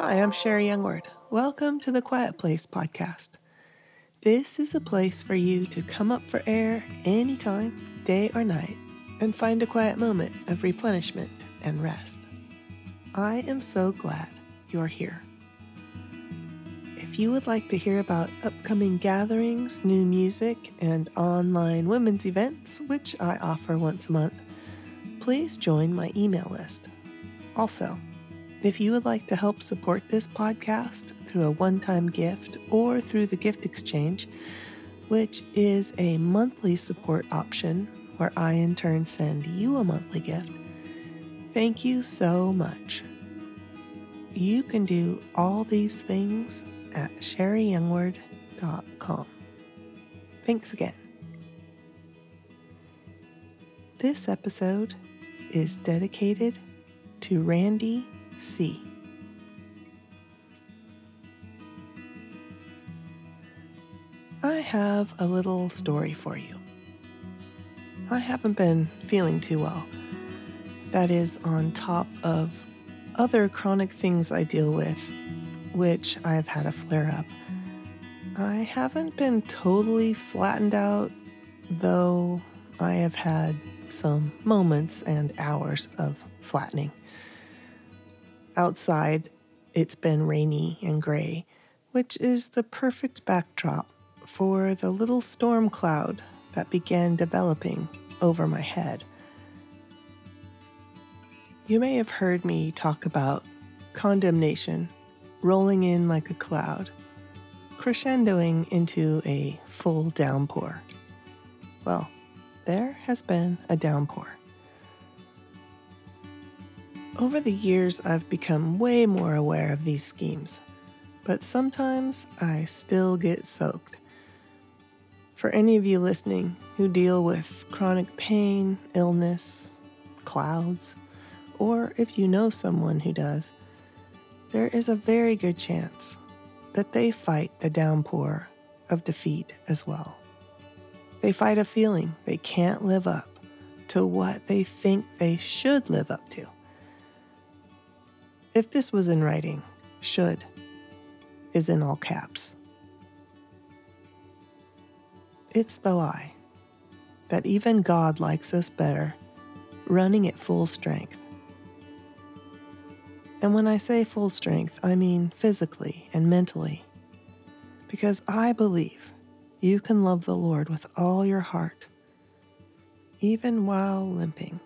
Hi, I'm Sherri Youngward. Welcome to the Quiet Place podcast. This is a place for you to come up for air anytime, day or night, and find a quiet moment of replenishment and rest. I am so glad you're here. If you would like to hear about upcoming gatherings, new music, and online women's events, which I offer once a month, please join my email list. Also, if you would like to help support this podcast through a one time gift or through the gift exchange, which is a monthly support option where I in turn send you a monthly gift, thank you so much. You can do all these things at sherriyoungward.com. Thanks again. This episode is dedicated to Randy C. I have a little story for you. I haven't been feeling too well. That is on top of other chronic things I deal with, which I've had a flare up. I haven't been totally flattened out, though I have had some moments and hours of flattening. Outside, it's been rainy and gray, which is the perfect backdrop for the little storm cloud that began developing over my head. You may have heard me talk about condemnation rolling in like a cloud, crescendoing into a full downpour. Well, there has been a downpour. Over the years, I've become way more aware of these schemes, but sometimes I still get soaked. For any of you listening who deal with chronic pain, illness, clouds, or if you know someone who does, there is a very good chance that they fight the downpour of defeat as well. They fight a feeling they can't live up to what they think they should live up to. If this was in writing, should is in all caps. It's the lie that even God likes us better running at full strength. And when I say full strength, I mean physically and mentally. Because I believe you can love the Lord with all your heart, even while limping.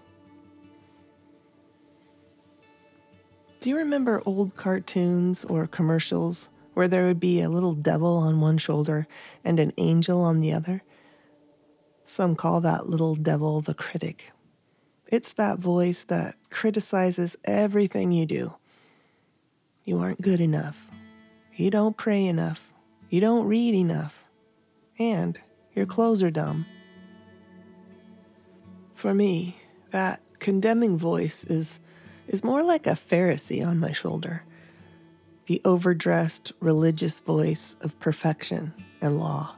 Do you remember old cartoons or commercials where there would be a little devil on one shoulder and an angel on the other? Some call that little devil the critic. It's that voice that criticizes everything you do. You aren't good enough. You don't pray enough. You don't read enough. And your clothes are dumb. For me, that condemning voice is, is more like a Pharisee on my shoulder. The overdressed religious voice of perfection and law,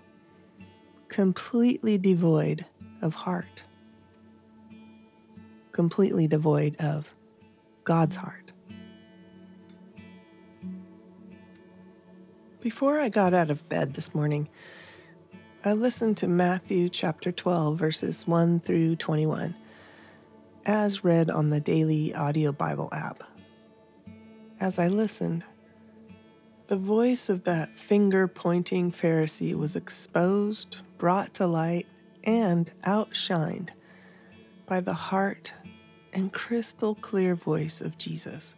completely devoid of heart, completely devoid of God's heart. Before I got out of bed this morning, I listened to Matthew chapter 12, verses 1 through 21, as read on the daily audio Bible app. As I listened, the voice of that finger pointing Pharisee was exposed, brought to light, and outshined by the heart and crystal clear voice of Jesus.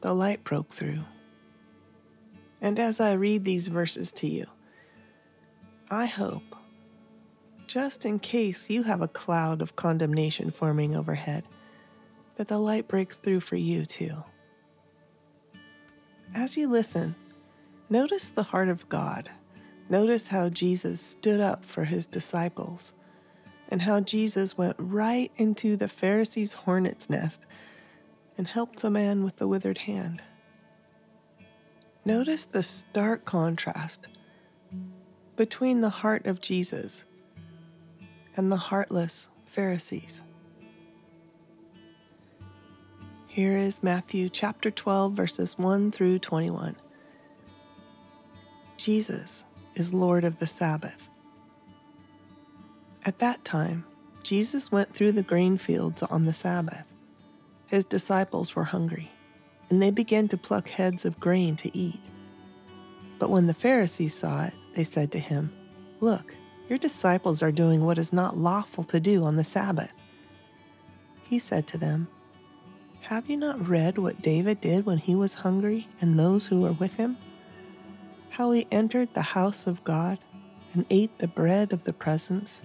The light broke through. And as I read these verses to you, I hope, just in case you have a cloud of condemnation forming overhead, that the light breaks through for you too. As you listen, notice the heart of God. Notice how Jesus stood up for his disciples and how Jesus went right into the Pharisee's hornet's nest and helped the man with the withered hand. Notice the stark contrast between the heart of Jesus and the heartless Pharisees. Here is Matthew chapter 12, verses 1 through 21. Jesus is Lord of the Sabbath. At that time, Jesus went through the grain fields on the Sabbath. His disciples were hungry, and they began to pluck heads of grain to eat. But when the Pharisees saw it, they said to him, Look, your disciples are doing what is not lawful to do on the Sabbath. He said to them, Have you not read what David did when he was hungry and those who were with him? How he entered the house of God and ate the bread of the presence,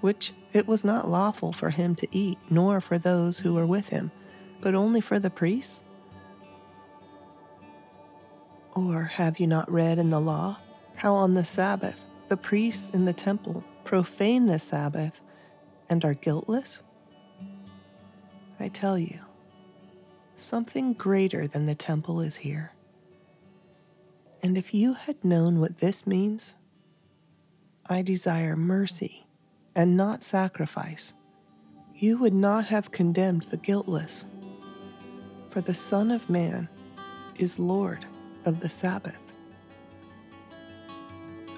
which it was not lawful for him to eat, nor for those who were with him, but only for the priests? Or have you not read in the law how on the Sabbath the priests in the temple profane the Sabbath and are guiltless? I tell you, something greater than the temple is here. And if you had known what this means, I desire mercy and not sacrifice, you would not have condemned the guiltless. For the Son of Man is Lord of the Sabbath.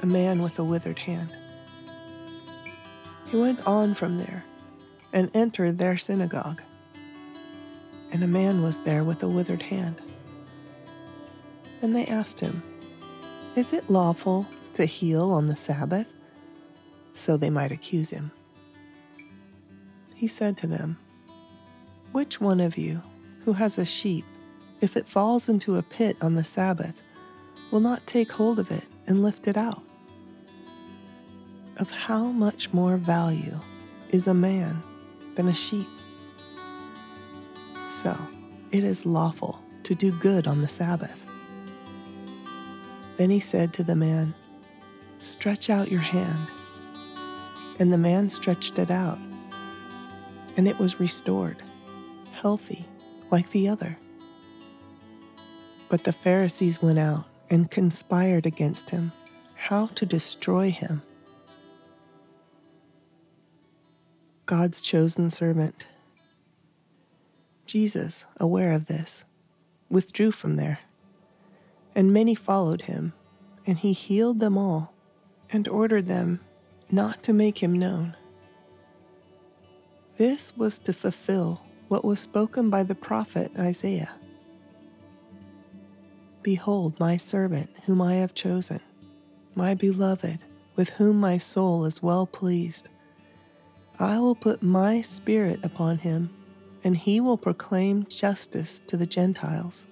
A man with a withered hand. He went on from there and entered their synagogue. And a man was there with a withered hand. And they asked him, Is it lawful to heal on the Sabbath? So they might accuse him. He said to them, Which one of you who has a sheep if it falls into a pit on the Sabbath, will not take hold of it and lift it out? Of how much more value is a man than a sheep? So, it is lawful to do good on the Sabbath. Then he said to the man, Stretch out your hand. And the man stretched it out, and it was restored, healthy, like the other. But the Pharisees went out and conspired against him, how to destroy him. God's chosen servant. Jesus, aware of this, withdrew from there, and many followed him, and he healed them all, and ordered them not to make him known. This was to fulfill what was spoken by the prophet Isaiah. Behold, my servant, whom I have chosen, my beloved, with whom my soul is well pleased. I will put my spirit upon him, and he will proclaim justice to the Gentiles.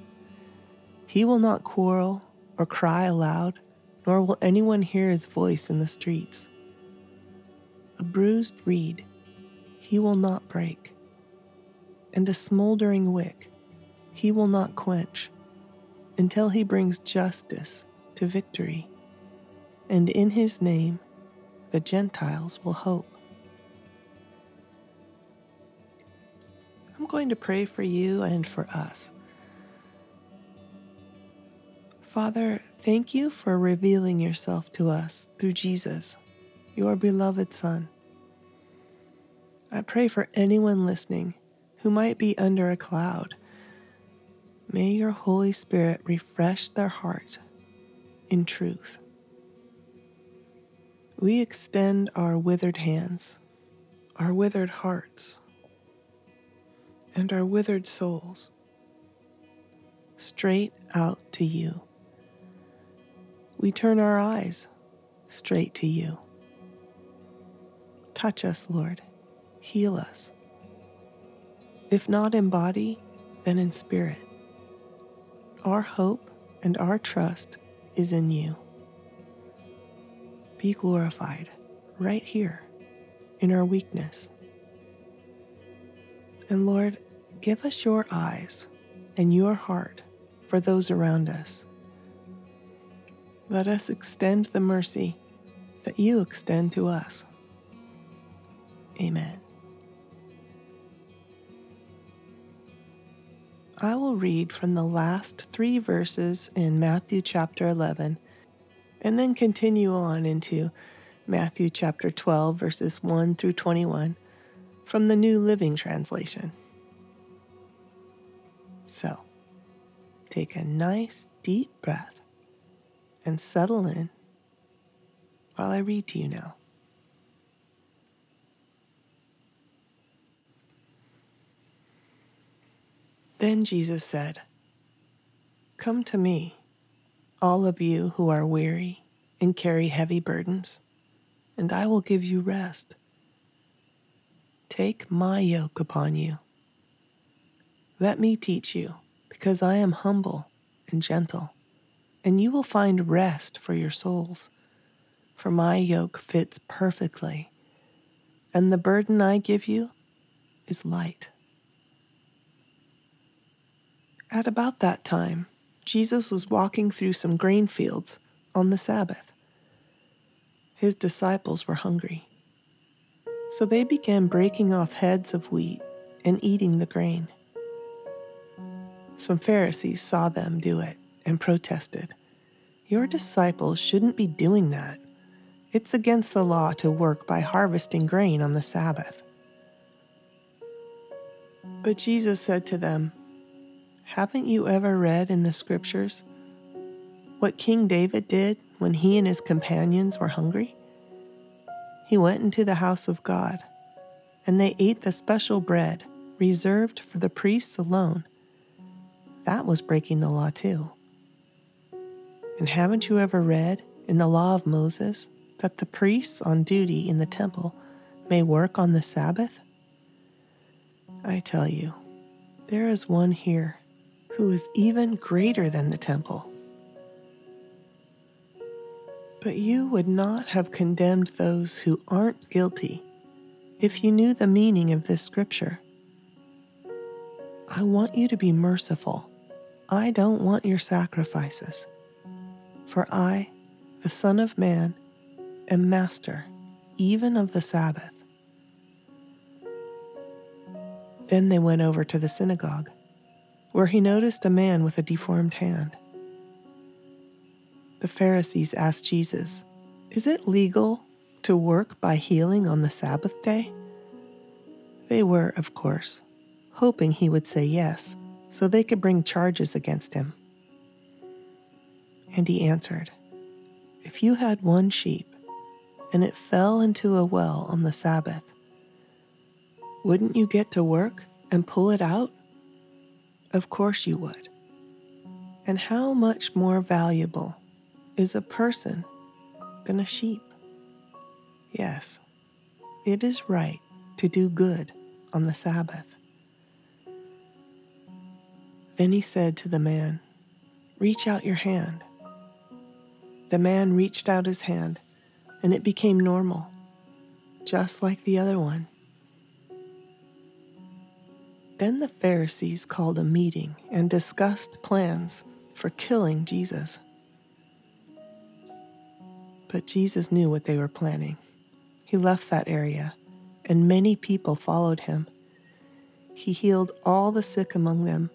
He will not quarrel or cry aloud, nor will anyone hear his voice in the streets. A bruised reed he will not break, and a smoldering wick he will not quench until he brings justice to victory. And in his name, the Gentiles will hope. Going to pray for you and for us. Father, thank you for revealing yourself to us through Jesus, your beloved Son. I pray for anyone listening who might be under a cloud May your Holy Spirit refresh their heart in truth. We extend our withered hands, our withered hearts, and our withered souls straight out to you. We turn our eyes straight to you. Touch us, Lord. Heal us. If not in body, then in spirit. Our hope and our trust is in you. Be glorified right here in our weakness. And Lord, give us your eyes and your heart for those around us. Let us extend the mercy that you extend to us. Amen. I will read from the last three verses in Matthew chapter 11 and then continue on into Matthew chapter 12, verses 1 through 21 from the New Living Translation. So, take a nice deep breath and settle in while I read to you now. Then Jesus said, Come to me, all of you who are weary and carry heavy burdens, and I will give you rest. Take my yoke upon you. Let me teach you, because I am humble and gentle, and you will find rest for your souls. For my yoke fits perfectly, and the burden I give you is light. At about that time, Jesus was walking through some grain fields on the Sabbath. His disciples were hungry. So they began breaking off heads of wheat and eating the grain. Some Pharisees saw them do it and protested. Your disciples shouldn't be doing that. It's against the law to work by harvesting grain on the Sabbath. But Jesus said to them, haven't you ever read in the scriptures what King David did when he and his companions were hungry? He went into the house of God, and they ate the special bread reserved for the priests alone. That was breaking the law, too. And haven't you ever read in the law of Moses that the priests on duty in the temple may work on the Sabbath? I tell you, there is one here who is even greater than the temple. But you would not have condemned those who aren't guilty if you knew the meaning of this scripture. I want you to be merciful. I don't want your sacrifices. For I, the Son of Man, am master even of the Sabbath. Then they went over to the synagogue where he noticed a man with a deformed hand. The Pharisees asked Jesus, Is it legal to work by healing on the Sabbath day? They were, of course, hoping he would say yes so they could bring charges against him. And he answered, If you had one sheep and it fell into a well on the Sabbath, wouldn't you get to work and pull it out? Of course you would. And how much more valuable is a person than a sheep? Yes, it is right to do good on the Sabbath. Then he said to the man, Reach out your hand. The man reached out his hand, and it became normal, just like the other one. Then the Pharisees called a meeting and discussed plans for killing Jesus. But Jesus knew what they were planning. He left that area, and many people followed him. He healed all the sick among them,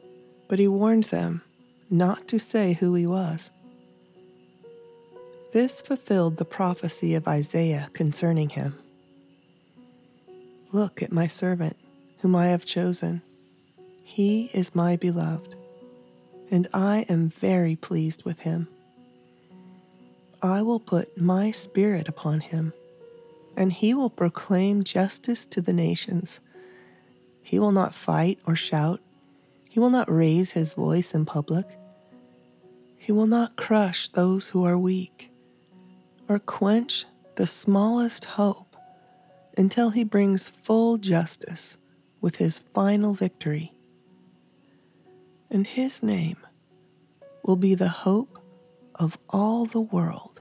but he warned them not to say who he was. This fulfilled the prophecy of Isaiah concerning him. Look at my servant, whom I have chosen he is my beloved, and I am very pleased with him. I will put my spirit upon him, and he will proclaim justice to the nations. He will not fight or shout, he will not raise his voice in public. He will not crush those who are weak, or quench the smallest hope until he brings full justice with his final victory and his name will be the hope of all the world.